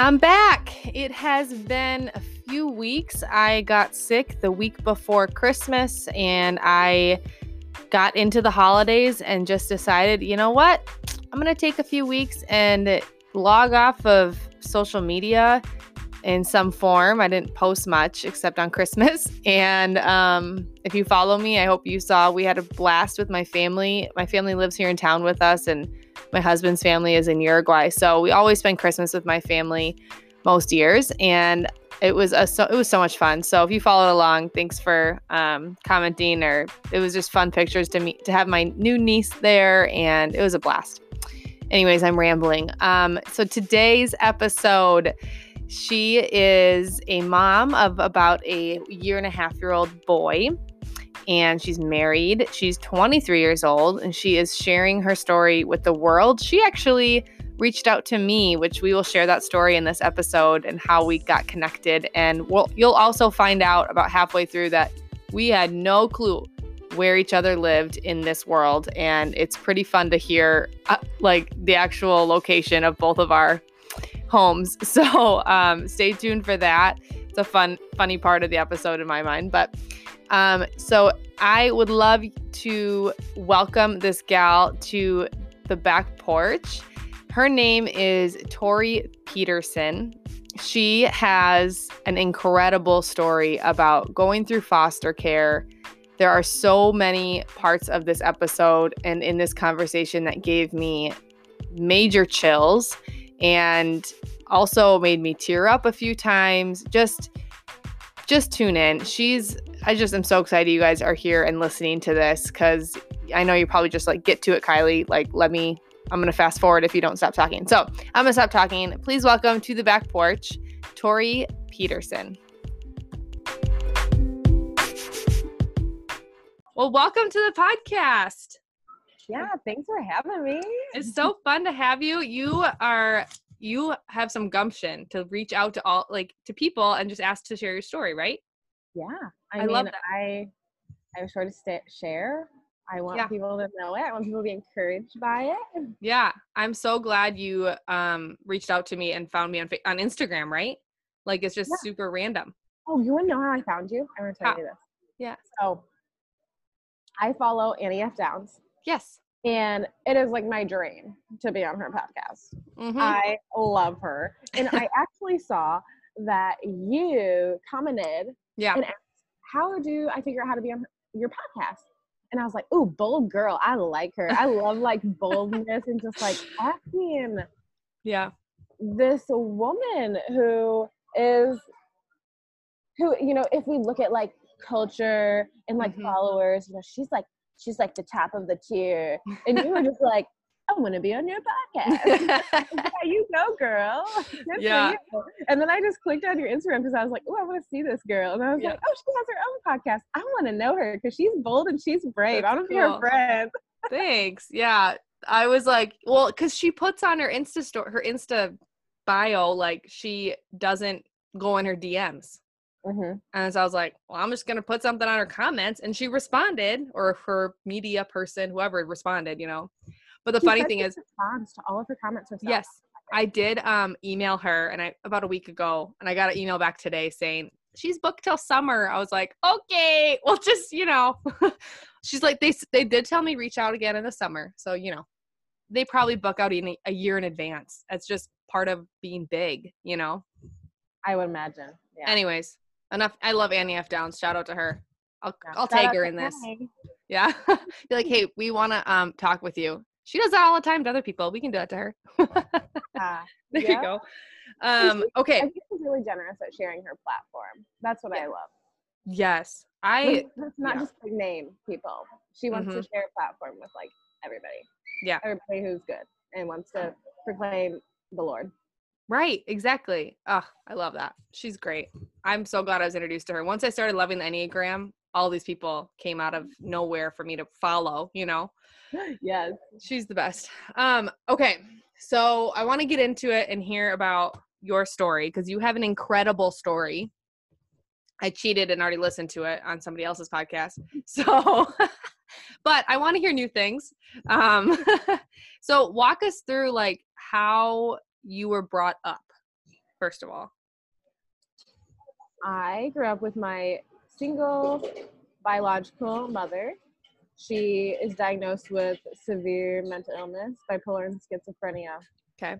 I'm back. It has been a few weeks. I got sick the week before Christmas and I got into the holidays and just decided, you know what? I'm going to take a few weeks and log off of social media in some form. I didn't post much except on Christmas. And um, if you follow me, I hope you saw we had a blast with my family. My family lives here in town with us, and my husband's family is in Uruguay. So we always spend Christmas with my family most years. And it was a so it was so much fun. So if you followed along, thanks for um, commenting. Or it was just fun pictures to meet to have my new niece there, and it was a blast. Anyways, I'm rambling. Um, so today's episode she is a mom of about a year and a half year old boy, and she's married. She's 23 years old, and she is sharing her story with the world. She actually reached out to me, which we will share that story in this episode and how we got connected. And we'll, you'll also find out about halfway through that we had no clue where each other lived in this world and it's pretty fun to hear uh, like the actual location of both of our homes. So um, stay tuned for that. It's a fun, funny part of the episode in my mind. But um, so I would love to welcome this gal to the back porch. Her name is Tori Petersen. She has an incredible story about going through foster care. There are so many parts of this episode and in this conversation that gave me major chills and also made me tear up a few times. Just just tune in. She's I just am so excited you guys are here and listening to this cuz I know you're probably just like get to it Kylie, like let me I'm going to fast forward if you don't stop talking. So, I'm going to stop talking. Please welcome to the back porch Tori Petersen. Well, welcome to the podcast. Yeah, thanks for having me. It's so fun to have you. You are you have some gumption to reach out to all like to people and just ask to share your story, right? Yeah, I, I mean, love that. I I'm sure to st- share. I want yeah. people to know it. I want people to be encouraged by it. Yeah, I'm so glad you um reached out to me and found me on on Instagram, right? Like it's just yeah. super random. Oh, you want to know how I found you? I'm gonna tell how? you this. Yeah. So I follow Annie F. Downs. Yes and it is like my dream to be on her podcast. Mm-hmm. I love her, and I actually saw that you commented, yeah, and asked, how do I figure out how to be on your podcast? And I was like, "Ooh, bold girl! I like her. I love like boldness and just like asking." Yeah, this woman who is who you know, if we look at like culture and like mm-hmm. followers, you know, she's like she's like the top of the tier. And you were just like, I want to be on your podcast. yeah, you go, girl. Good yeah. And then I just clicked on your Instagram because I was like, oh, I want to see this girl. And I was yeah. like, oh, she has her own podcast. I want to know her because she's bold and she's brave. That's I want to cool. be her friend. Thanks. Yeah. I was like, well, because she puts on her Insta store, her Insta bio, like she doesn't go in her DMs. Mm-hmm. And so I was like, well, I'm just going to put something on her comments. And she responded, or her media person, whoever responded, you know. But the she funny thing is, responds to all of her comments herself. Yes. I did um, email her and I about a week ago, and I got an email back today saying she's booked till summer. I was like, okay, well, just you know, she's like they they did tell me reach out again in the summer, so you know, they probably book out in a year in advance. That's just part of being big, you know. I would imagine. Yeah. Anyways, enough. I love Annie F. Downs. Shout out to her. I'll yeah, I'll take her in this. Yeah. Be like, hey, we want to um talk with you. She does that all the time to other people. We can do that to her. uh, there yeah. you go. Um, okay. I think she's really generous at sharing her platform. That's what yeah. I love. Yes. I It's not yeah. just like name people. She wants mm-hmm. to share a platform with like everybody. Yeah. Everybody who's good and wants to proclaim the Lord. Right, exactly. Oh, I love that. She's great. I'm so glad I was introduced to her. Once I started loving the Enneagram, all these people came out of nowhere for me to follow, you know. Yes. She's the best. Um okay. So, I want to get into it and hear about your story because you have an incredible story. I cheated and already listened to it on somebody else's podcast. So, but I want to hear new things. Um so walk us through like how you were brought up. first of all? I grew up with my single biological mother. She is diagnosed with severe mental illness, bipolar and schizophrenia. Okay.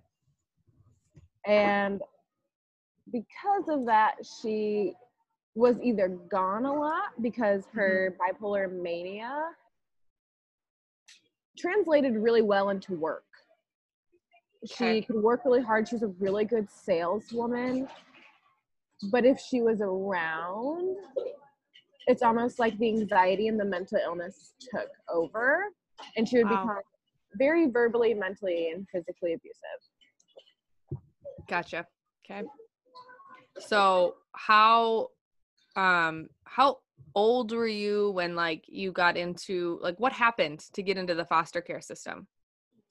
And because of that, she was either gone a lot because her mm-hmm. bipolar mania translated really well into work. Okay. She could work really hard. She was a really good saleswoman. But if she was around, it's almost like the anxiety and the mental illness took over, and she would Wow. become very verbally, mentally, and physically abusive. Gotcha. Okay. So how um how old were you when like you got into like what happened to get into the foster care system?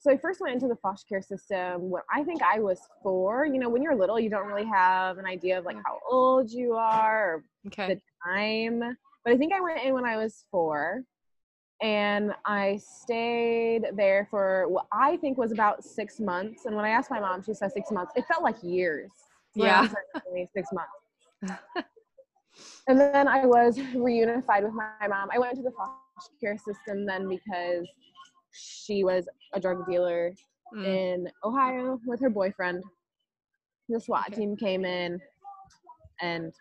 So I first went into the foster care system when I think I was four. You know, when you're little, you don't really have an idea of like mm. how old you are or Okay. the time. But I think I went in when I was four. And I stayed there for what I think was about six months. And when I asked my mom, she said six months. It felt like years. Yeah. six months. and then I was reunified with my mom. I went to the foster care system then because she was a drug dealer Mm, in Ohio with her boyfriend. The SWAT Okay. team came in and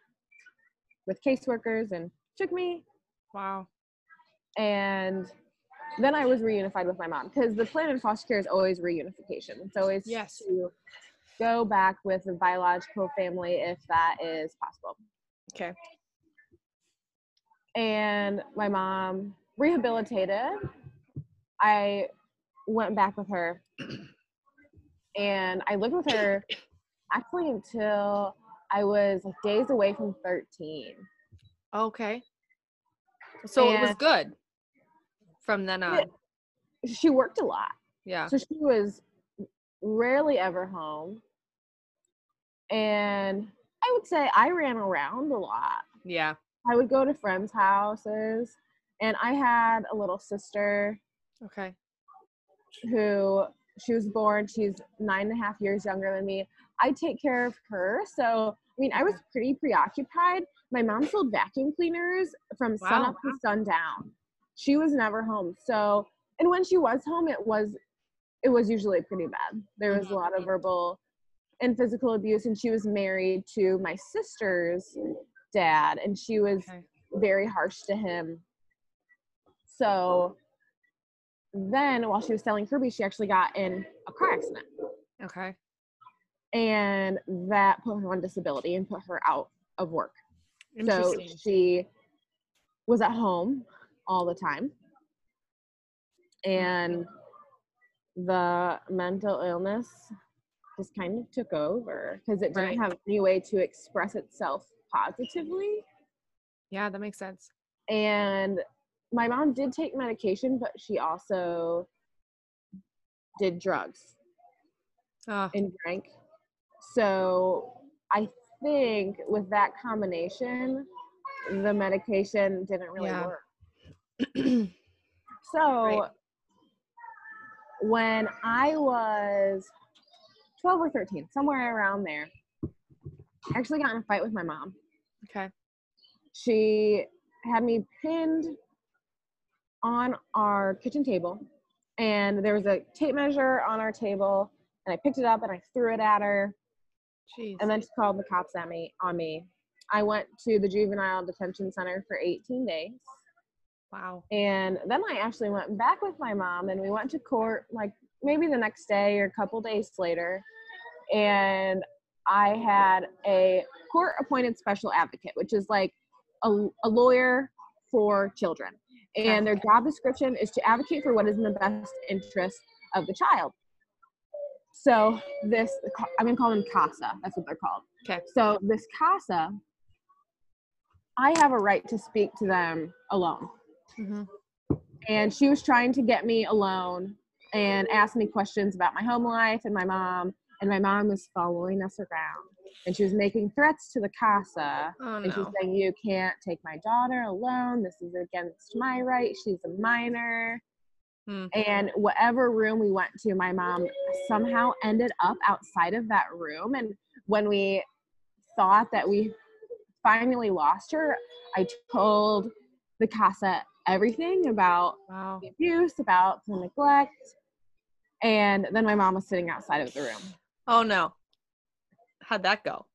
with caseworkers and took me. wow. And then I was reunified with my mom because the plan in foster care is always reunification. It's always Yes. to go back with the biological family if that is possible. Okay. and my mom rehabilitated. I went back with her and I lived with her actually until I was like days away from 13. Okay. So it was good from then on. She worked a lot. Yeah. So she was rarely ever home. And I would say I ran around a lot. Yeah. I would go to friends' houses and I had a little sister Okay. who she was born she's nine and a half years younger than me. I take care of her so i mean i was pretty preoccupied. My mom sold vacuum cleaners from sun Wow, up to sundown she was never home so and when she was home it was it was usually pretty bad. There was a lot of mm-hmm. verbal and physical abuse and she was married to my sister's dad and she was Okay. very harsh to him. So then while she was selling Kirby, she actually got in a car accident. Okay. And that put her on disability and put her out of work. So she was at home all the time. And the mental illness just kind of took over because it didn't Right. have any way to express itself positively. yeah, that makes sense. and my mom did take medication but she also did drugs Oh, and drank so i think with that combination the medication didn't really Yeah. work so Right. when i was 12 or 13 somewhere around there i actually got in a fight with my mom okay. she had me pinned on our kitchen table and there was a tape measure on our table and i picked it up and i threw it at her. Jeez. and then she called the cops at me on me. I went to the juvenile detention center for 18 days. Wow. and then i actually went back with my mom and we went to court like maybe the next day or a couple days later. And i had a court appointed special advocate which is like a, a lawyer for children and their job description is to advocate for what is in the best interest of the child. So this i'm to call them casa that's what they're called. Okay. so this casa i have a right to speak to them alone. Mm-hmm. and she was trying to get me alone and ask me questions about my home life and my mom and my mom was following us around and she was making threats to the casa Oh and she's saying you can't take my daughter alone this is against my right she's a minor Hmm. and whatever room we went to my mom somehow ended up outside of that room and when we thought that we finally lost her, I told the casa everything about Wow. the abuse, about the neglect. And then my mom was sitting outside of the room. Oh no. How'd that go?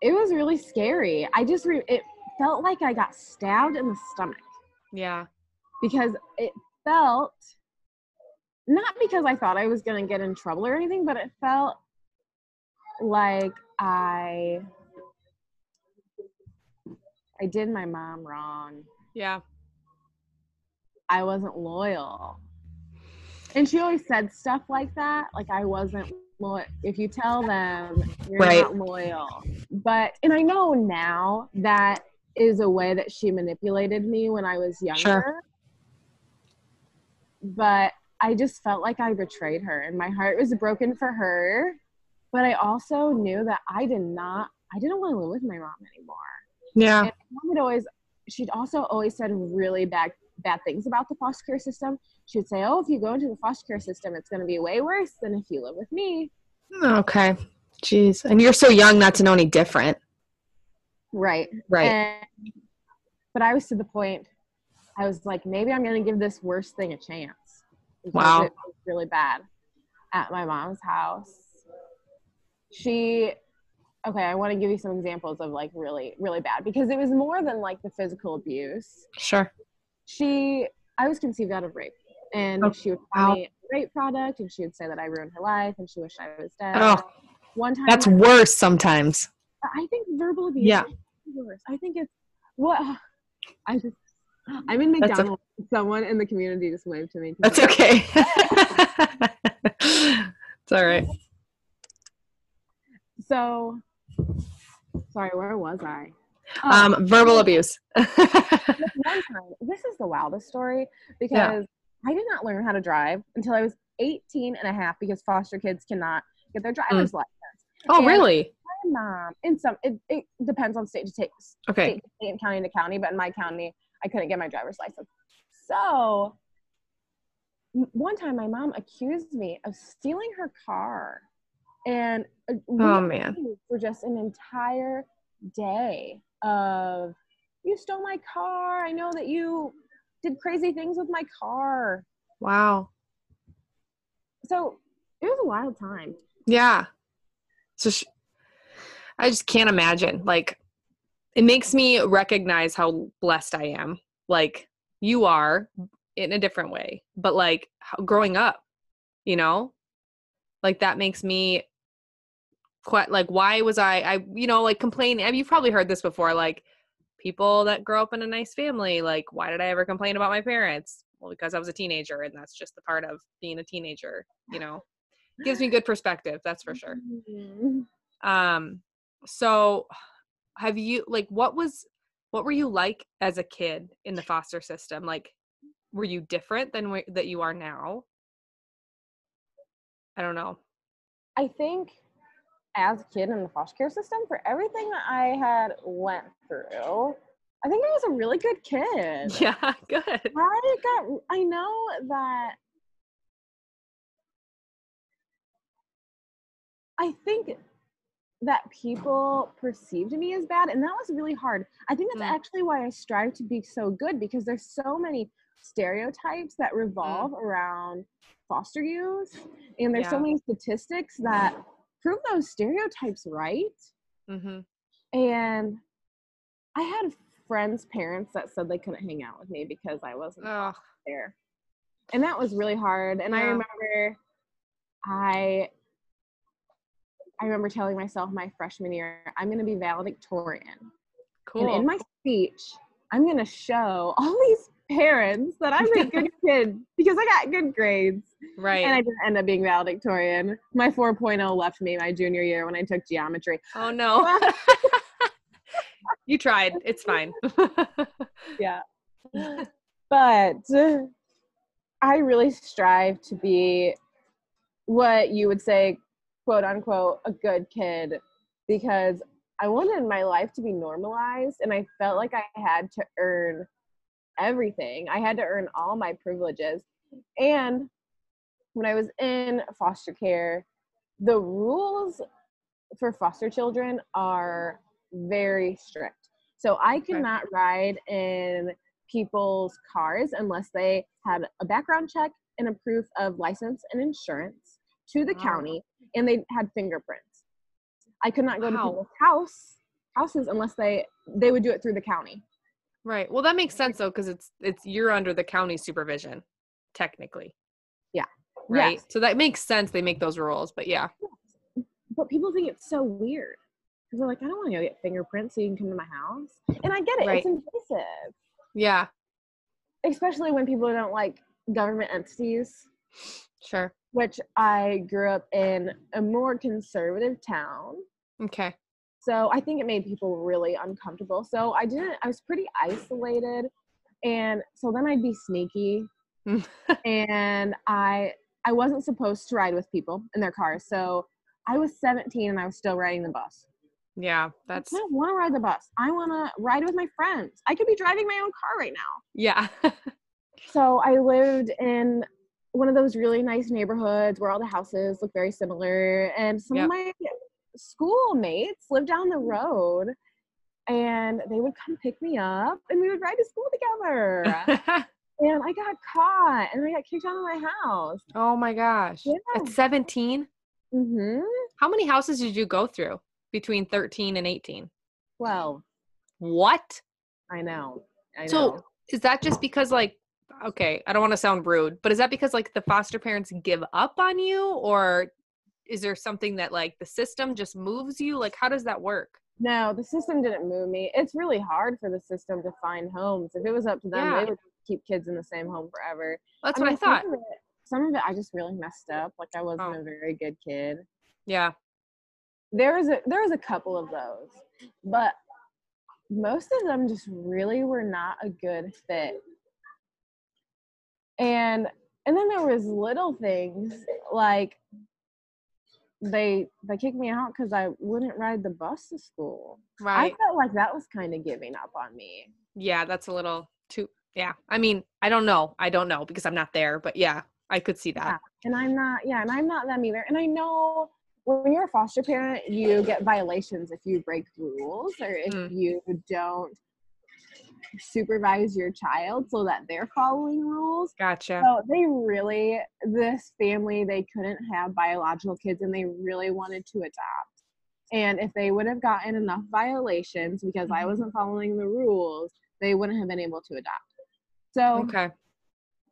It was really scary. I just, re- it felt like I got stabbed in the stomach Yeah. because it felt not because I thought I was going to get in trouble or anything, but it felt like I I did my mom wrong. Yeah. I wasn't loyal. And she always said stuff like that, like I wasn't loyal. If you tell them you're Right. not loyal. But and I know now that is a way that she manipulated me when I was younger. sure. But I just felt like I betrayed her and my heart was broken for her. But I also knew that I did not I didn't want to live with my mom anymore. Yeah. And mom would always, she'd also always said really bad bad things about the foster care system. She would say, "Oh, if you go into the foster care system, it's going to be way worse than if you live with me." Okay. Jeez. And you're so young not to know any different. Right. Right. And, but I was to the point. I was like, maybe I'm going to give this worst thing a chance. Wow. It was really bad at my mom's house. She. Okay, I want to give you some examples of like really, really bad because it was more than like the physical abuse. Sure. She i was conceived out of rape and Oh, she would wow. call me a rape product and she would say that i ruined her life and she wished i was dead Oh, one time That's worse sometimes. Uh, i think verbal abuse Yeah. is worse i think it's what i just i'm in mcdonald's someone in the community just waved to me That's okay. it's all right. so sorry where was i Oh, Um, verbal abuse. this one time, this is the wildest story because I did not learn how to drive until I was 18 and a half because foster kids cannot get their driver's license. oh, And really? My mom, in some, it, it depends on state to state, Okay. state to state and county to county, but in my county, I couldn't get my driver's license. So one time my mom accused me of stealing her car. And uh, we Oh, man. for just an entire day of you stole my car. I know that you did crazy things with my car. Wow. So it was a wild time. Yeah. So sh- I just can't imagine. Like, it makes me recognize how blessed I am. Like, you are in a different way, but like how, growing up, you know, like that makes me quite like, why was I, I, you know, like complaining. I mean, you've probably heard this before. Like, people that grow up in a nice family, like, why did I ever complain about my parents? Well, because I was a teenager, and that's just the part of being a teenager, you know gives me good perspective that's for sure Mhm. um so have you like what was what were you like as a kid in the foster system like were you different than wh- that you are now i don't know I think as a kid in the foster care system, for everything that I had went through, I think I was a really good kid. yeah good I got I know that I think that people perceived me as bad and that was really hard. I think that's Mm. actually why I strive to be so good because there's so many stereotypes that revolve around foster youth and there's so many statistics that prove those stereotypes right. mm-hmm. And I had friends' parents that said they couldn't hang out with me because I wasn't oh there. And that was really hard. And I remember I I remember telling myself my freshman year, I'm gonna be valedictorian. cool And in my speech, I'm gonna show all these parents that I'm a good kid because I got good grades. Right And I didn't end up being valedictorian. My 4.0 left me my junior year when I took geometry. oh no you tried it's fine yeah. but I really strive to be what you would say, quote unquote, a good kid because I wanted my life to be normalized and I felt like I had to earn everything. I had to earn all my privileges. And when I was in foster care, the rules for foster children are very strict. So I could not ride in people's cars unless they had a background check and a proof of license and insurance to the Wow. county and they had fingerprints. I could not go to people's house houses unless they they would do it through the county. Right. Well, that makes sense though, because it's it's you're under the county supervision, technically. Yeah. Right. Yes. So that makes sense. They make those rules, but yeah. But people think it's so weird. Because they're like, I don't want to go get fingerprints so you can come to my house. And I get it, Right. it's invasive. Yeah. Especially when people don't like government entities. Sure. which I grew up in a more conservative town. Okay. So I think it made people really uncomfortable. So I didn't, I was pretty isolated. And so then I'd be sneaky and I, I wasn't supposed to ride with people in their cars. So I was 17 and I was still riding the bus. Yeah. That's I don't want to ride the bus. I want to ride with my friends. I could be driving my own car right now. yeah. So I lived in one of those really nice neighborhoods where all the houses look very similar. And some Yep. of my schoolmates lived down the road and they would come pick me up and we would ride to school together. and I got caught and I got kicked out of my house. oh my gosh. Yeah. At 17? Mm-hmm. How many houses did you go through between 13 and 18? Well, What? I know. I know. So is that just because like okay, I don't want to sound rude, but is that because like the foster parents give up on you or is there something that like the system just moves you? Like how does that work? no, the system didn't move me. It's really hard for the system to find homes. If it was up to them, Yeah. they would keep kids in the same home forever. That's what I thought. Some of, it, some of it I just really messed up. Like I wasn't Oh. a very good kid. Yeah. There was a there was a couple of those, but most of them just really were not a good fit. And and then there was little things like they they kicked me out because I wouldn't ride the bus to school. Right. I felt like that was kind of giving up on me. yeah, that's a little too yeah. I mean, I don't know. I don't know because I'm not there, but yeah, I could see that. and I'm not, yeah, and I'm not them either. And I know when you're a foster parent, you get violations if you break rules or if Mm. you don't supervise your child so that they're following rules. Gotcha. So they really, this family, they couldn't have biological kids and they really wanted to adopt. And if they would have gotten enough violations because I Mhm. wasn't following the rules, they wouldn't have been able to adopt. So Okay.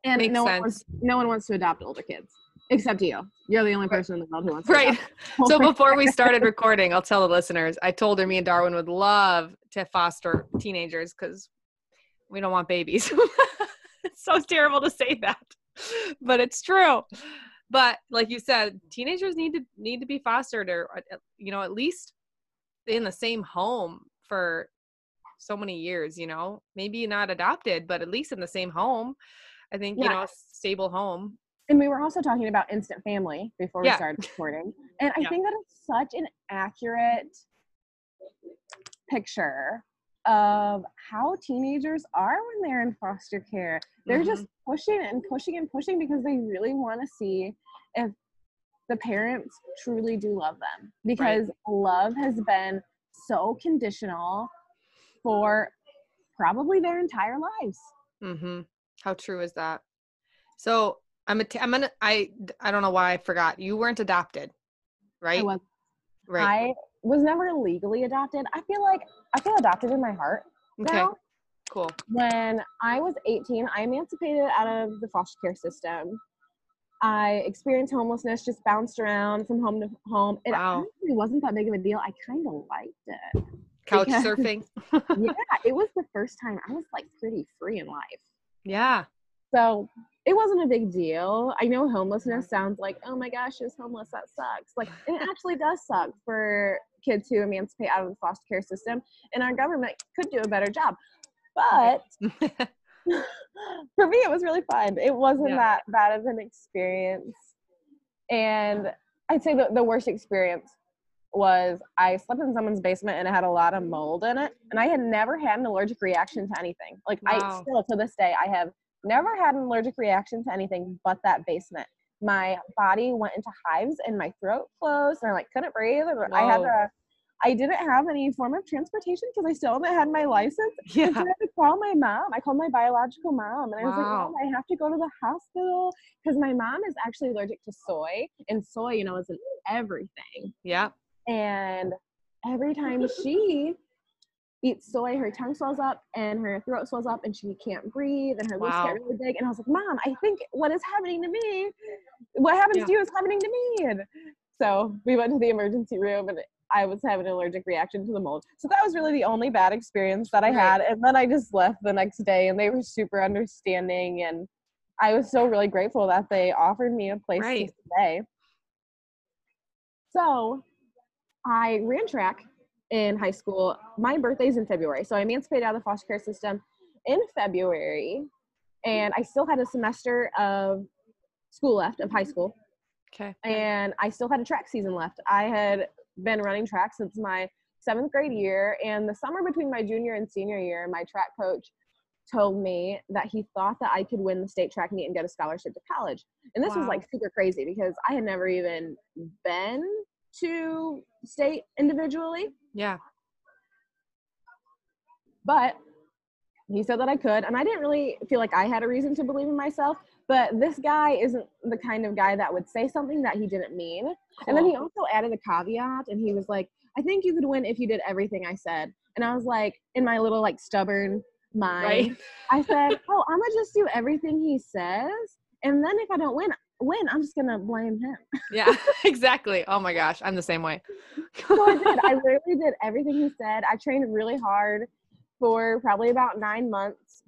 and Makes no one, sense. wants, no one wants to adopt older kids except you. You're the only person in the world who wants to Right. So before we started recording, I'll tell the listeners, I told her me and Darwin would love to foster teenagers because we don't want babies. it's so terrible to say that, but it's true. But like you said, teenagers need to need to be fostered or uh, you know at least in the same home for so many years. You know, maybe not adopted, but at least in the same home. I think you know stable home. And we were also talking about instant family before we Yeah. started recording. And I Yeah. think that is such an accurate picture of how teenagers are when they're in foster care. They're Mm-hmm. just pushing and pushing and pushing because they really want to see if the parents truly do love them. Because love has been so conditional for probably their entire lives. Mm-hmm. How true is that? So I'm a t- I'm gonna I I don't know why I forgot. You weren't adopted, right? I was right. I was never legally adopted. I feel like I feel adopted in my heart okay. now. Cool. When I was 18, I emancipated out of the foster care system. I experienced homelessness, just bounced around from home to home. It Wow. honestly wasn't that big of a deal. I kind of liked it. Couch Because- surfing. yeah, it was the first time I was like pretty free in life. yeah. So it wasn't a big deal. I know homelessness sounds like, oh my gosh, she's homeless. That sucks. Like, it actually does suck for kids who emancipate out of the foster care system, and our government could do a better job. But for me, it was really fun. It wasn't Yeah. that bad of an experience. And I'd say the, the worst experience was I slept in someone's basement and it had a lot of mold in it. And I had never had an allergic reaction to anything. Like I still to this day, I have never had an allergic reaction to anything but that basement. my body went into hives and my throat closed and I like couldn't breathe and I had Whoa. to I didn't have any form of transportation because I still haven't had my license. Yeah. So I had to call my mom. I called my biological mom and I was like, Wow. Mom, I have to go to the hospital because my mom is actually allergic to soy and soy, you know, is in everything. Yeah. And every time she eats soy, her tongue swells up and her throat swells up and she can't breathe and her lips get really big. And I was like, Mom, I think what is happening to me, what happens Yeah. to you is happening to me. And so we went to the emergency room and I was having an allergic reaction to the mold. So that was really the only bad experience that I Right. had. And then I just left the next day and they were super understanding. And I was so really grateful that they offered me a place Right. to stay. So I ran track in high school. My birthday's in February. So I emancipated out of the foster care system in February. And I still had a semester of school left of high school. Okay. And I still had a track season left. I had been running track since my seventh grade year. And the summer between my junior and senior year, my track coach told me that he thought that I could win the state track meet and get a scholarship to college. And this was like super crazy because I had never even been to state individually, Yeah. but he said that I could. And I didn't really feel like I had a reason to believe in myself. But this guy isn't the kind of guy that would say something that he didn't mean. And then he also added a caveat and he was like, I think you could win if you did everything I said. And I was like, in my little like stubborn mind, Right. I said, Oh, I'm gonna just do everything he says. And then if I don't win, win, I'm just gonna blame him. Yeah. exactly. Oh my gosh. I'm the same way. so I did. I literally did everything he said. I trained really hard for probably about nine months.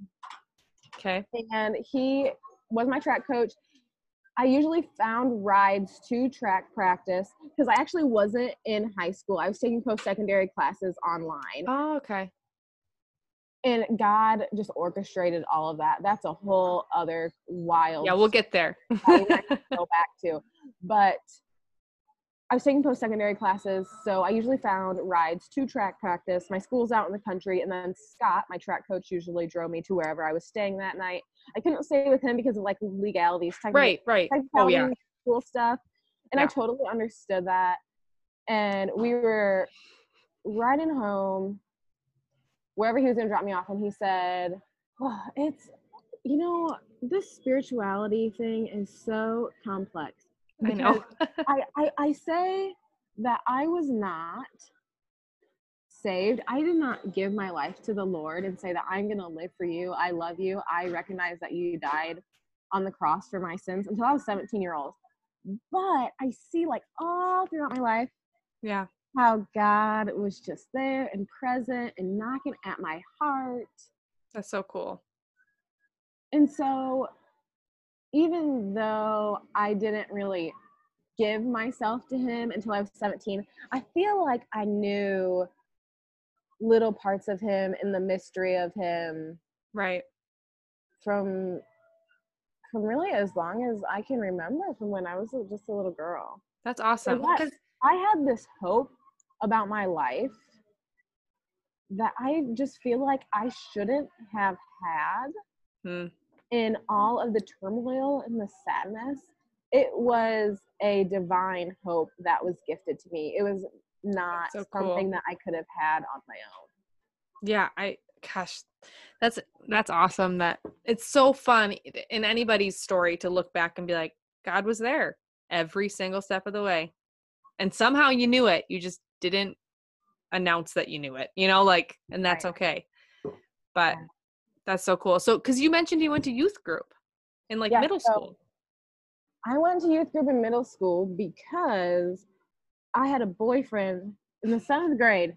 okay. and he was my track coach. I usually found rides to track practice because I actually wasn't in high school. I was taking post secondary classes online. Oh, okay. And God just orchestrated all of that. That's a whole other wild Yeah, we'll get there. story that I go back to. But I was taking post secondary classes, so I usually found rides to track practice. My school's out in the country, and then Scott, my track coach, usually drove me to wherever I was staying that night. I couldn't stay with him because of like legalities, right, right. Oh yeah. school stuff, and I totally understood that. And we were riding home, wherever he was gonna drop me off, and he said, oh, "It's, you know, this spirituality thing is so complex." I know. I, I, I say that I was not saved. I did not give my life to the Lord and say that I'm going to live for you. I love you. I recognize that you died on the cross for my sins until I was 17 year old. But I see like all throughout my life yeah. How God was just there and present and knocking at my heart. That's so cool. And so, even though I didn't really give myself to him until I was 17, I feel like I knew little parts of him and the mystery of him Right. from from really as long as I can remember from when I was just a little girl. That's awesome. that- 'Cause- I had this hope about my life that I just feel like I shouldn't have had Hmm. in all of the turmoil and the sadness, it was a divine hope that was gifted to me. It was not so cool. something that I could have had on my own. yeah, I gosh, that's that's awesome. That it's so fun in anybody's story to look back and be like, God was there every single step of the way, and somehow you knew it. You just didn't announce that you knew it. You know, like, and that's Right. okay. But Yeah. that's so cool. So, because you mentioned you went to youth group in like Yeah, middle so- school. I went to youth group in middle school because I had a boyfriend in the seventh grade.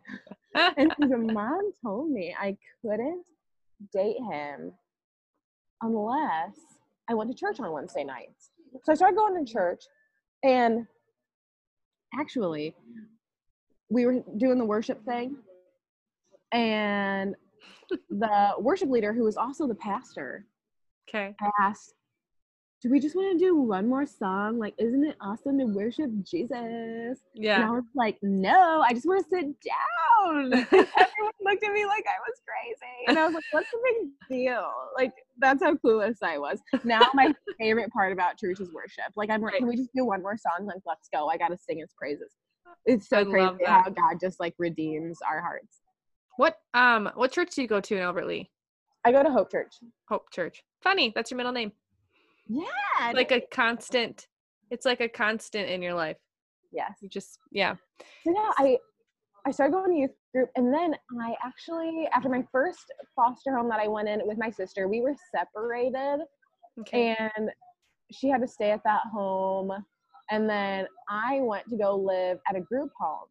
and the mom told me I couldn't date him unless I went to church on Wednesday nights. So I started going to church, and actually, we were doing the worship thing, and the worship leader, who was also the pastor, okay. asked, Do we just want to do one more song? Like, isn't it awesome to worship Jesus? Yeah, and I was like, no, I just want to sit down. Everyone looked at me like I was crazy. And I was like, what's the big deal? Like, that's how clueless I was. Now my favorite part about church is worship. Like I'm like, Right. can we just do one more song? Like, let's go. I gotta sing his praises. It's so I crazy how. God just like redeems our hearts. What um what church do you go to in Albert Lea? I go to Hope Church. Hope Church. Funny, that's your middle name. Yeah. Like a constant. It's like a constant in your life. yes. You just yeah. So yeah, I I started going to youth group, and then I actually, after my first foster home that I went in with my sister, we were separated, Okay. and she had to stay at that home, and then I went to go live at a group home.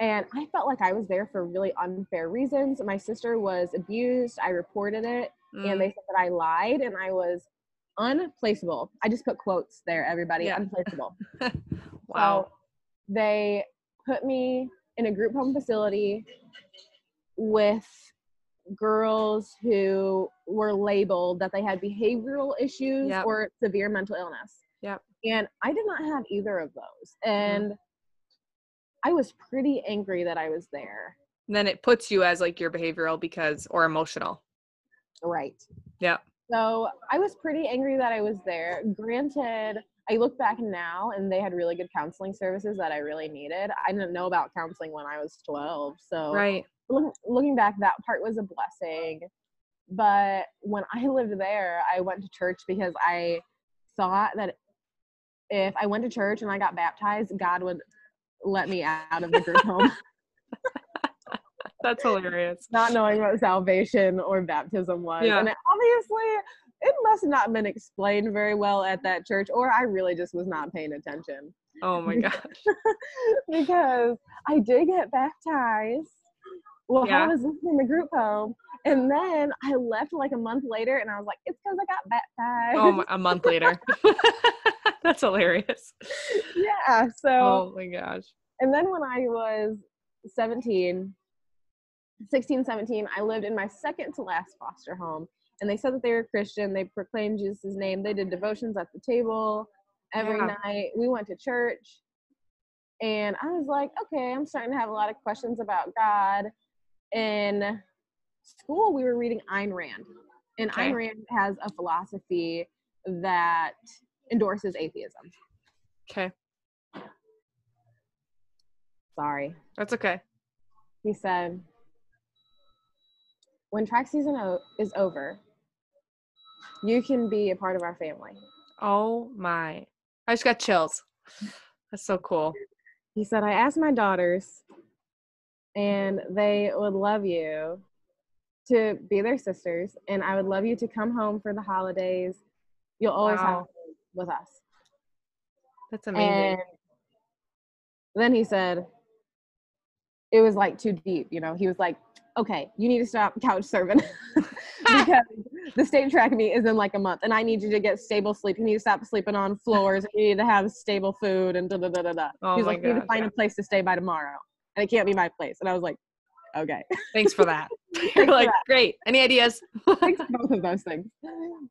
And I felt like I was there for really unfair reasons. My sister was abused. I reported it, Mm, and they said that I lied, and I was unplaceable. I just put quotes there, everybody. Yeah. Unplaceable. wow. So they put me in a group home facility with girls who were labeled that they had behavioral issues Yep. or severe mental illness. And I did not have either of those. Mm-hmm. And I was pretty angry that I was there. And then it puts you as like your behavioral because or emotional. Right. Yeah. So I was pretty angry that I was there. Granted, I look back now and they had really good counseling services that I really needed. I didn't know about counseling when I was 12. So Right. look, looking back, that part was a blessing. But when I lived there, I went to church because I thought that if I went to church and I got baptized, God would let me out of the group home, That's hilarious. not knowing what salvation or baptism was. Yeah. And it, obviously, it must have not been explained very well at that church, or I really just was not paying attention. Oh my gosh. because I did get baptized while Yeah. I was in the group home. And then I left like a month later and I was like, it's because I got baptized. Oh a month later. That's hilarious. yeah. So, Oh my gosh. and then when I was 17, 16, 17, I lived in my second to last foster home. And they said that they were Christian. They proclaimed Jesus' name. They did devotions at the table every Yeah. night. We went to church. And I was like, okay, I'm starting to have a lot of questions about God. In school, we were reading Ayn Rand. And Okay. Ayn Rand has a philosophy that endorses atheism. Okay. Sorry. That's okay. He said, when track season o- is over, you can be a part of our family. Oh my. I just got chills. That's so cool. He said, I asked my daughters, and they would love you to be their sisters, and I would love you to come home for the holidays. You'll always have Wow. them with us. That's amazing. And then he said, it was like too deep, you know. He was like, okay, you need to stop couch serving because the state track meet is in like a month and I need you to get stable sleep. You need to stop sleeping on floors. You need to have stable food and da da da da da. Oh He's like, you need to find yeah. a place to stay by tomorrow. And it can't be my place. And I was like, okay. Thanks for that. You're for like, that. great. Any ideas? Thanks for both of those things.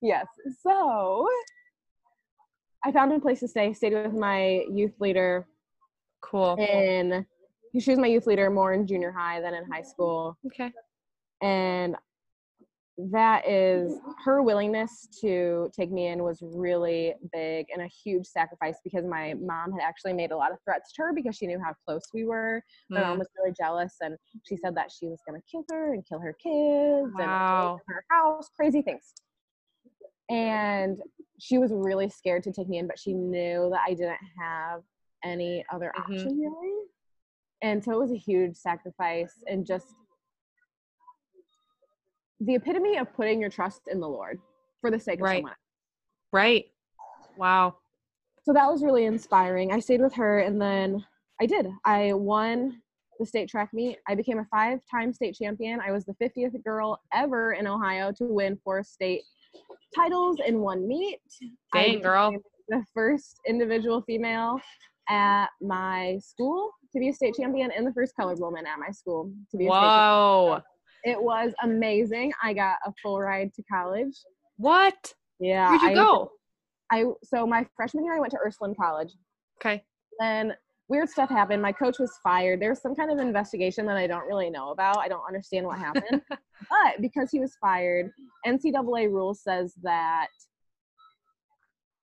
Yes. So I found a place to stay, stayed with my youth leader Cool. in she was my youth leader more in junior high than in high school Okay. and that is her willingness to take me in was really big and a huge sacrifice because my mom had actually made a lot of threats to her because she knew how close we were my mom Mm, was really jealous and she said that she was going to kill her and kill her kids Wow. and her house crazy things and she was really scared to take me in but she knew that i didn't have any other Mhm. option really and so it was a huge sacrifice and just the epitome of putting your trust in the lord for the sake of Right. someone Right. Wow. so that was really inspiring. I stayed with her and then I did. I won the state track meet. I became a five time state champion. I was the 50th girl ever in Ohio to win four state titles in one meet. Dang, girl. The first individual female at my school to be a state champion and the first colored woman at my school to be a state champion. It was amazing. I got a full ride to college. What? Yeah. Where'd you I, go? I so my freshman year I went to Ursuline College. Okay. then weird stuff happened. My coach was fired. There was some kind of investigation that I don't really know about. I don't understand what happened. but because he was fired, NCAA rule says that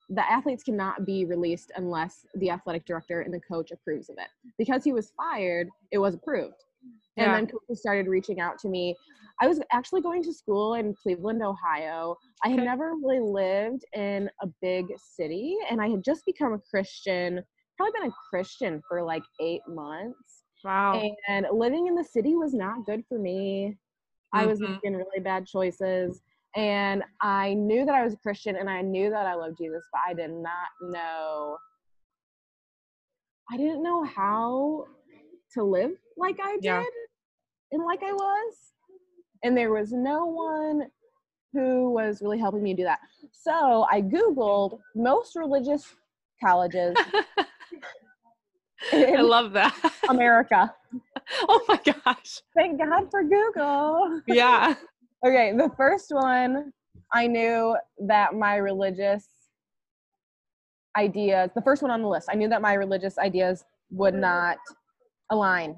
the athletes cannot be released unless the athletic director and the coach approves of it. Because he was fired, it was approved. And then coaches started reaching out to me. I was actually going to school in Cleveland, Ohio. I had never really lived in a big city, and I had just become a Christian. Probably been a Christian for like eight months, Wow. and living in the city was not good for me. I was Mhm. making really bad choices, and I knew that I was a Christian, and I knew that I loved Jesus, but I did not know. I didn't know how to live like I did Yeah. And like I was. And there was no one who was really helping me do that. So I Googled most religious colleges I love that. America. oh my gosh. Thank God for Google. Yeah. Okay, the first one, I knew that my religious ideas, the first one on the list, I knew that my religious ideas would not align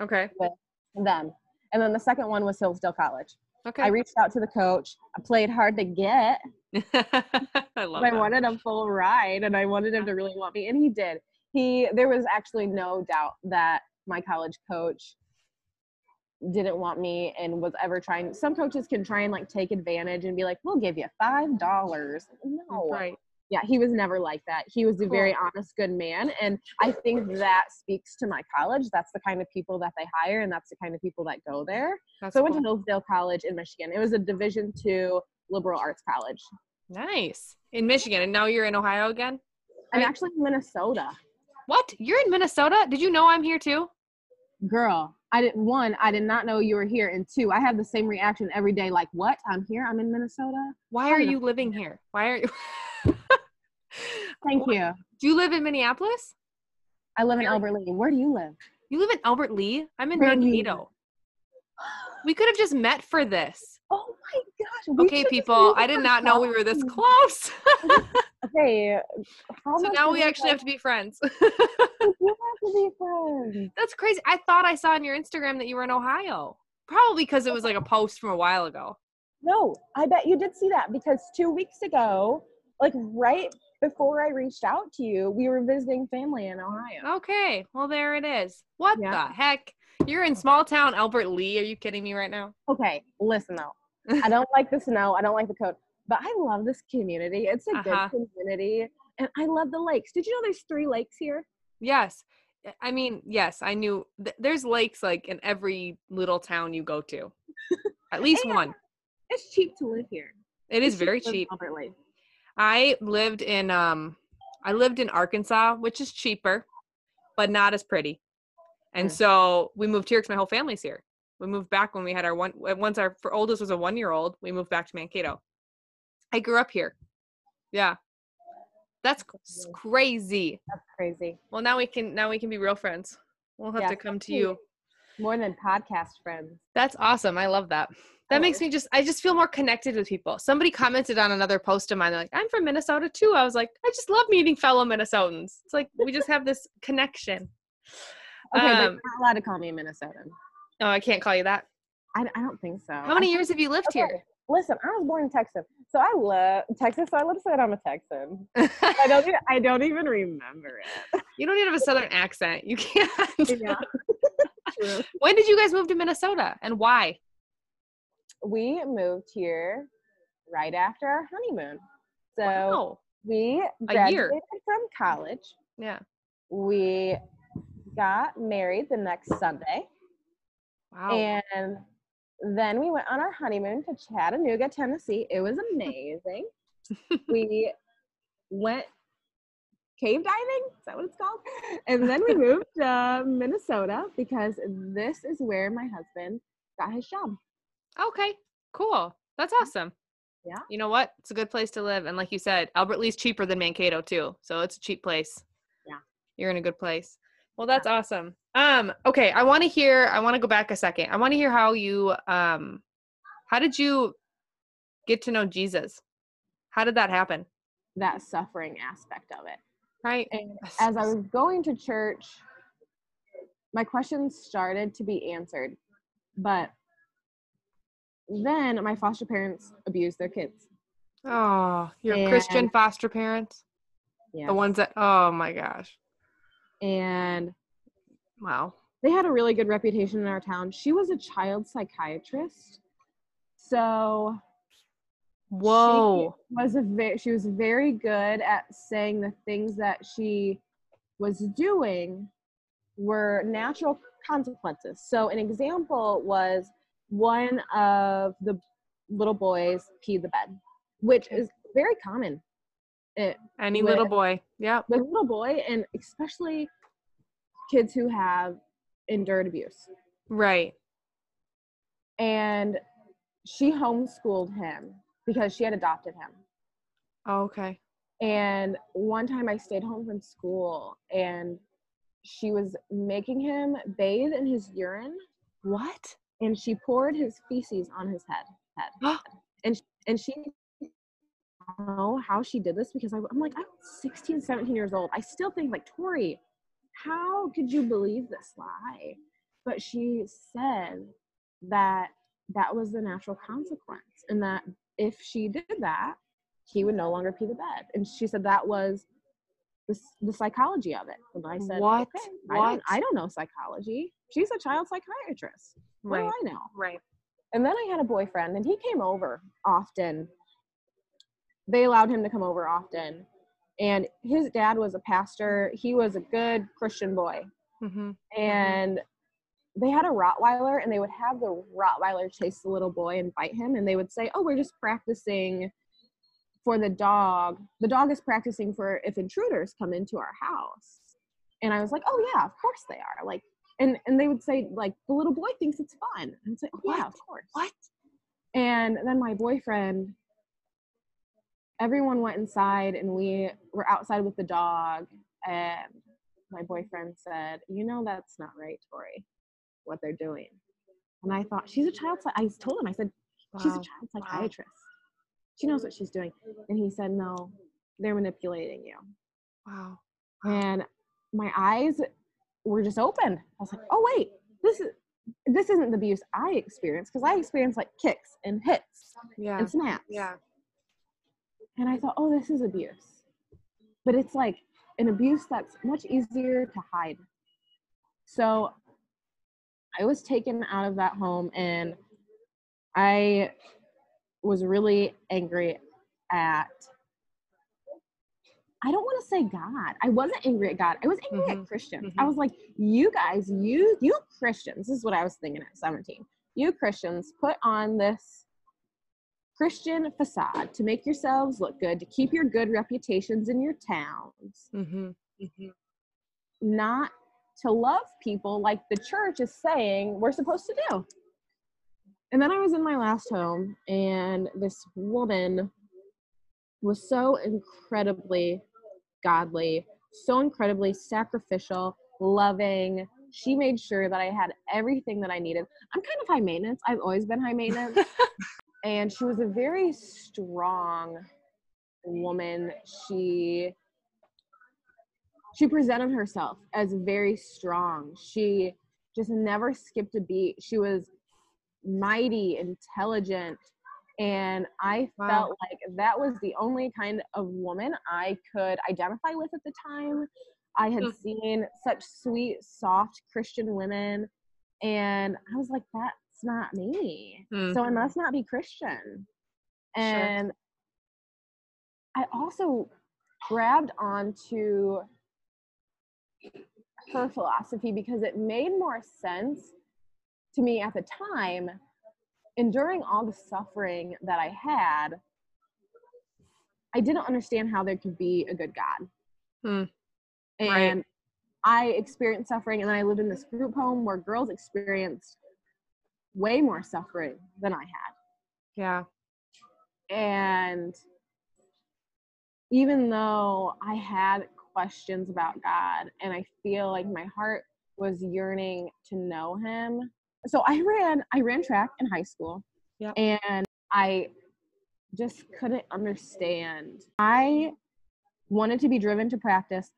Okay. Them. And then the second one was Hillsdale College. Okay. I reached out to the coach. I played hard to get, I love I that. wanted a full ride and I wanted him to really want me. And he did. He there was actually no doubt that my college coach didn't want me and was ever trying some coaches can try and like take advantage and be like, We'll give you five dollars. No. Right. Yeah, he was never like that. He was a very honest, good man. And I think that speaks to my college. That's the kind of people that they hire and that's the kind of people that go there. That's So I went cool. to Hillsdale College in Michigan. It was a division two liberal arts college. nice. In Michigan. And now you're in Ohio again? I'm Right. actually in Minnesota. What? You're in Minnesota? Did you know I'm here too? Girl, I didn't one, I did not know you were here. And two, I have the same reaction every day, like, what? I'm here, I'm in Minnesota. Why are you living here? Why are you Thank you. Do you live in Minneapolis? I live in Albert Lea. Where do you live? You live in Albert Lea? I'm in Where Mankato. We could have just met for this. Oh my gosh. Okay, people, I did not know we were this close. Okay. So now we actually have to be friends. We have to be friends. That's crazy. I thought I saw on your Instagram that you were in Ohio. Probably because it was like a post from a while ago. No, I bet you did see that because two weeks ago, like right before I reached out to you, we were visiting family in Ohio. Okay, well there it is. What Yeah. the heck? You're in small town Albert Lea. Are you kidding me right now? Okay, listen though. I don't like the snow. I don't like the cold, but I love this community. It's a Uh-huh. good community, and I love the lakes. Did you know there's three lakes here? Yes. I mean, yes, I knew th- there's lakes like in every little town you go to. At least And one. It's cheap to live here. It is It's very to live in cheap. Albert Lake. I lived in um I lived in Arkansas, which is cheaper, but not as pretty. And Mm. so we moved here because my whole family's here. We moved back when we had our one once our oldest was a one year old. We moved back to Mankato. I grew up here. Yeah, that's Crazy. crazy. That's crazy. Well, now we can now we can be real friends. We'll have Yeah, to come to you. More than podcast friends. That's awesome. I love that. That makes me just I just feel more connected with people. Somebody commented on another post of mine. They're like, I'm from Minnesota too. I was like, I just love meeting fellow Minnesotans. It's like we just have this connection. Okay, but Um, you're not allowed to call me a Minnesotan. Oh, I can't call you that. I, I don't think so. How many years have you lived Okay, Listen, I was born in Texas, so I love Texas. So I love to say I'm a Texan. I don't. e- I don't even remember it. you don't even have a southern accent. You can't. Yeah. When did you guys move to Minnesota and why? We moved here right after our honeymoon. So wow. we A year. graduated from college. Yeah. We got married the next Sunday, Wow. and then we went on our honeymoon to Chattanooga, Tennessee. It was amazing. we went cave diving. Is that what it's called? And then we moved to Minnesota because this is where my husband got his job. Okay, cool. That's awesome. Yeah. You know what? It's a good place to live. And like you said, Albert Lea's cheaper than Mankato too. So it's a cheap place. Yeah. You're in a good place. Well, that's awesome. Um, okay, I want to hear I want to go back a second. I want to hear how you um how did you get to know Jesus? How did that happen? That suffering aspect of it. Right? And as I was going to church my questions started to be answered. But then my foster parents abused their kids. Oh, your And- Christian foster parents? Yeah. The ones that, oh my gosh. and Wow. they had a really good reputation in our town. She was a child psychiatrist. So Whoa. she was a ve- she was very good at saying the things that she was doing were natural consequences. So an example was one of the little boys peed the bed, which is very common. It, Any little boy. yeah, with little boy and especially kids who have endured abuse. Right. And she homeschooled him because she had adopted him. Oh, okay. And one time I stayed home from school and she was making him bathe in his urine What? and she poured his feces on his head. head. and sh- and she I don't know how she did this because I, I'm like I'm 16 17 years old I still think like Tori how could you believe this lie but she said that that was the natural consequence and that if she did that he would no longer pee the bed and she said that was the, the psychology of it and I said What? okay I What? don't, I don't know psychology she's a child psychiatrist what Right. do I know Right. and then I had a boyfriend, and he came over often. They allowed him to come over often. And his dad was a pastor. He was a good Christian boy. Mm-hmm. And they had a Rottweiler, and they would have the Rottweiler chase the little boy and bite him. And they would say, Oh, we're just practicing for the dog. The dog is practicing for if intruders come into our house. And I was like, Oh, yeah, of course they are. Like, and, and they would say, like, the little boy thinks it's fun. And I'd say, oh, Yeah, of course. What? And then my boyfriend, everyone went inside and we were outside with the dog. And my boyfriend said, You know, that's not right, Tori, what they're doing. And I thought, She's a child. I told him, I said, She's a child psychiatrist. She knows what she's doing. And he said, No, they're manipulating you. Wow. And my eyes were just opened. I was like, Oh, wait, this is. This isn't the abuse I experienced because I experienced like kicks and hits Yeah. and snaps. Yeah. And I thought, oh, this is abuse. But it's like an abuse that's much easier to hide. So I was taken out of that home and I was really angry at, I don't want to say God. I wasn't angry at God. I was angry Mhm, at Christians. I mhm. was like, you guys, you, you Christians, this is what I was thinking at 17. You Christians put on this Christian facade to make yourselves look good, to keep your good reputations in your towns, Mm-hmm. Mm-hmm. not to love people like the church is saying we're supposed to do. And then I was in my last home, and this woman was so incredibly godly, so incredibly sacrificial, loving. She made sure that I had everything that I needed. I'm kind of high maintenance. I've always been high maintenance. and she was a very strong woman she she presented herself as very strong she just never skipped a beat she was mighty intelligent and i Wow. felt like that was the only kind of woman i could identify with at the time i had seen such sweet soft christian women and i was like that's not me Mm. so I must not be Christian. And I also grabbed onto her philosophy because it made more sense to me at the time. enduring all the suffering that I had, I didn't understand how there could be a good God. Hmm. Right. And I experienced suffering, and then I lived in this group home where girls experienced way more suffering than I had. Yeah. And even though I had questions about God and I feel like my heart was yearning to know him. So I ran I ran track in high school. Yep. And I just couldn't understand. I wanted to be driven to practice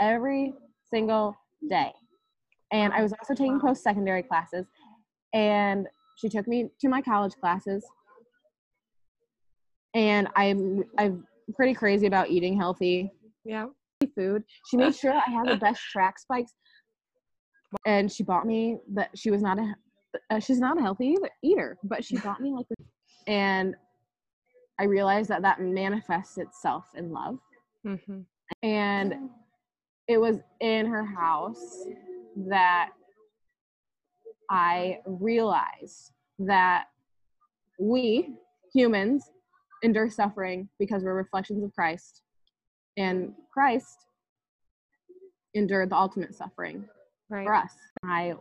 every single day. And I was also taking post secondary classes. And she took me to my college classes. And I'm I'm pretty crazy about eating healthy Yeah. Food. She made sure I had the best track spikes. And she bought me that she was not a uh, she's not a healthy eater, but she bought me like. And I realized that that manifests itself in love. Mm-hmm. And it was in her house that I realized that we humans endure suffering because we're reflections of Christ. And Christ endured the ultimate suffering Right. for us. I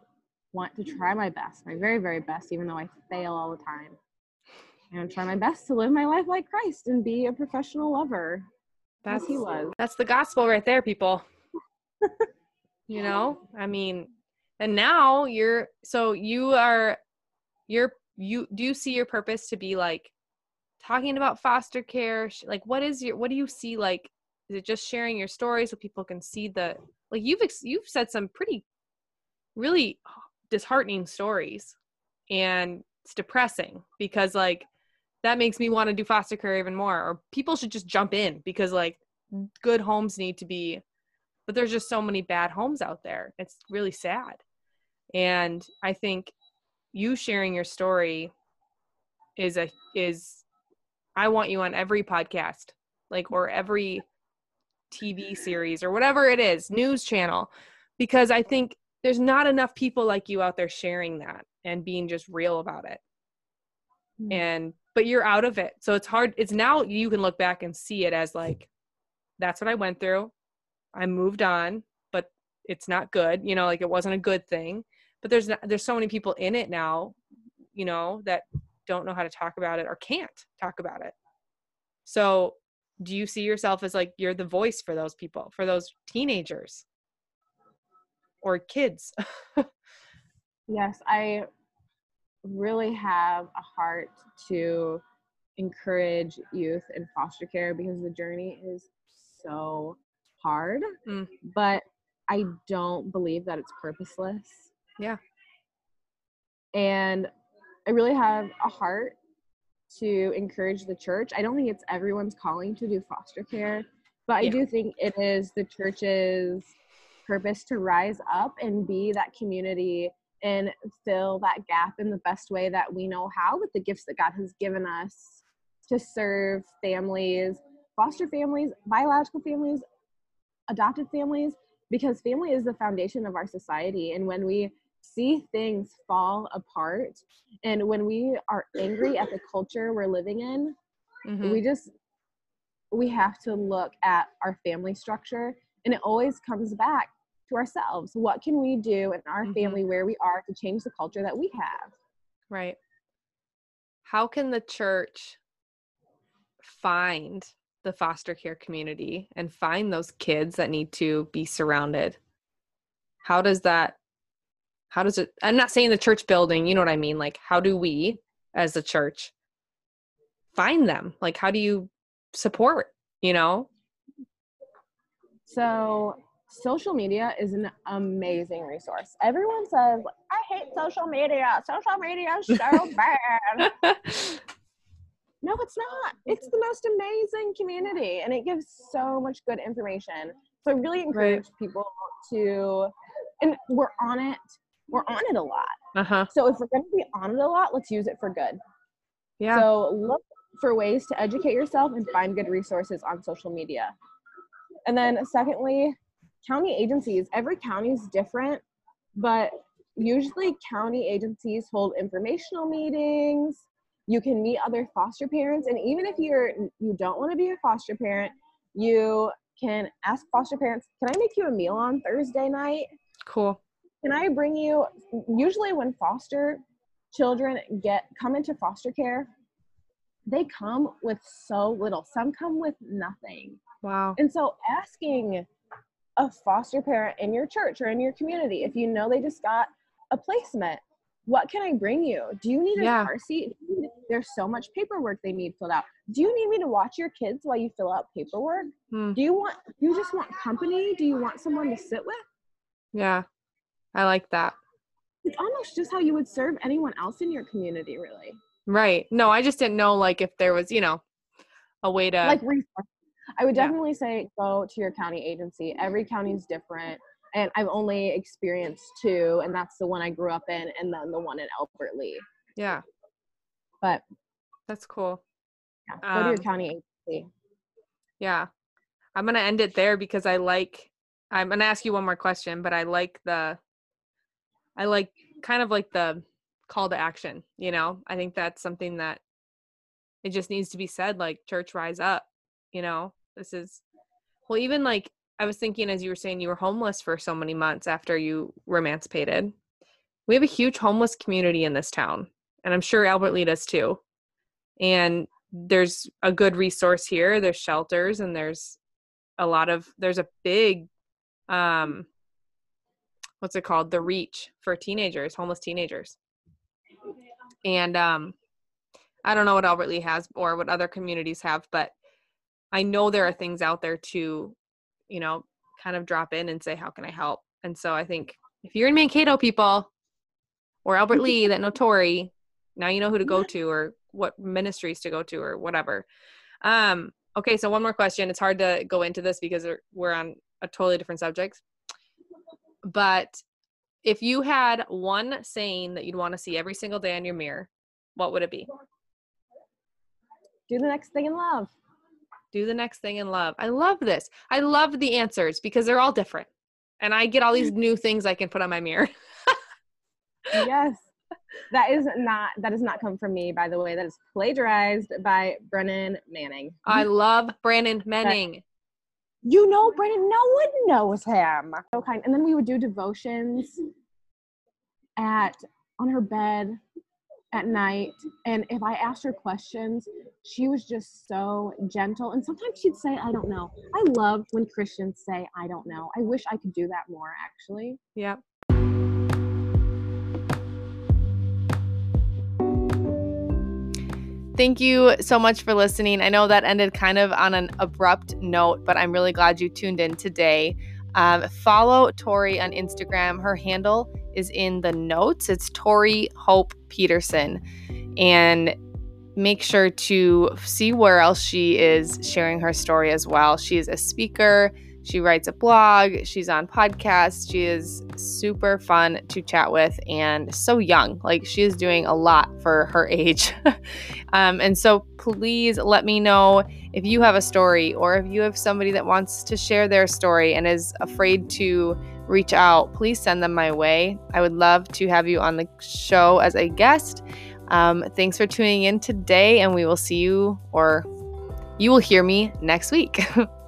want to try my best, my very, very best, even though I fail all the time. And try my best to live my life like Christ and be a professional lover That's he was. that's the gospel right there, people. you know, I mean, and now you're so you are you're you do you see your purpose to be like talking about foster care? Like, what is your what do you see like? Is it just sharing your story so people can see the like you've ex- you've said some pretty really disheartening stories. And it's depressing because like that makes me want to do foster care even more. Or people should just jump in because like good homes need to be but there's just so many bad homes out there. It's really sad. And i think you sharing your story is a is i want you on every podcast like or every tv series or whatever it is news channel because i think there's not enough people like you out there sharing that and being just real about it. Mm. and but you're out of it. So it's hard it's now you can look back and see it as like that's what i went through. I moved on but it's not good you know like it wasn't a good thing. But there's not, there's so many people in it now you know that don't know how to talk about it or can't talk about it. So do you see yourself as like you're the voice for those people for those teenagers or kids Yes, I really have a heart to encourage youth in foster care because the journey is so hard. Mm. But I don't believe that it's purposeless. Yeah. And I really have a heart to encourage the church. I don't think it's everyone's calling to do foster care, but I Yeah. do think it is the church's purpose to rise up and be that community and fill that gap in the best way that we know how with the gifts that God has given us to serve families, foster families, biological families, adopted families, because family is the foundation of our society. And when we see things fall apart and when we are angry at the culture we're living in, Mhm. we just we have to look at our family structure and it always comes back to ourselves what can we do in our Mhm. family where we are to change the culture that we have Right. How can the church find the foster care community and find those kids that need to be surrounded? How does that how does it I'm not saying the church building, you know what I mean? Like how do we as a church find them? Like how do you support, you know? so social media is an amazing resource. Everyone says i hate social media. Social media is so bad. No it's not. It's the most amazing community and it gives so much good information. So i really encourage people to and we're on it we're on it a lot uh-huh. so if we're going to be on it a lot let's use it for good Yeah. so look for ways to educate yourself and find good resources on social media and then secondly county agencies every county is different but usually county agencies hold informational meetings you can meet other foster parents and even if you're you don't want to be a foster parent you can ask foster parents can i make you a meal on thursday night cool. Can i bring you usually when foster children get come into foster care they come with so little some come with nothing Wow. and so asking a foster parent in your church or in your community, if you know they just got a placement, what can I bring you? Do you need a Yeah. car seat? There's so much paperwork they need filled out. Do you need me to watch your kids while you fill out paperwork? Hmm. Do you want you just want company? Do you want someone to sit with? Yeah. I like that. It's almost just how you would serve anyone else in your community, really. Right. No, I just didn't know like if there was, you know, a way to like resource. I would definitely yeah. say go to your county agency. Every county is different. And I've only experienced two, and that's the one I grew up in, and then the one in Albert Lea. Yeah. But that's cool. Yeah, go um, to your um, county agency. Yeah. I'm gonna end it there because I like I'm gonna ask you one more question, but I like the I like kind of like the call to action, you know? I think that's something that it just needs to be said like church rise up, you know? This is well even like I was thinking as you were saying you were homeless for so many months after you were emancipated. We have a huge homeless community in this town, and I'm sure Albert Lea does too. And there's a good resource here. There's shelters and there's a lot of there's a big um what's it called? The reach for teenagers, homeless teenagers. And um I don't know what Albert Lea has or what other communities have, but I know there are things out there to you know, kind of drop in and say, how can I help? And so I think if you're in Mankato, people, or Albert Lea that know Tori, now you know who to go to or what ministries to go to or whatever. Um, okay, so one more question. It's hard to go into this because we're on a totally different subject. But if you had one saying that you'd want to see every single day on your mirror, what would it be? Do the next thing in love do the next thing in love. I love this. I love the answers because they're all different. And I get all these new things I can put on my mirror. yes. That is not that does not come from me, by the way. That is plagiarized by Brennan Manning. I love Brennan Manning. You know Brennan, no one knows him. So kind. And then we would do devotions at on her bed at night. And if i asked her questions she was just so gentle. And sometimes she'd say i don't know. I love when christians say i don't know. I wish i could do that more actually. Yeah Thank you so much for listening. I know that ended kind of on an abrupt note, but I'm really glad you tuned in today. Um, follow Tori on Instagram. Her handle is in the notes. It's Tori Hope Petersen. And make sure to see where else she is sharing her story as well. She is a speaker, she writes a blog, she's on podcasts. She is super fun to chat with and so young. Like she is doing a lot for her age. um, and so please let me know if you have a story or if you have somebody that wants to share their story and is afraid to reach out, please send them my way. I would love to have you on the show as a guest. Um, thanks for tuning in today, and we will see you or you will hear me next week.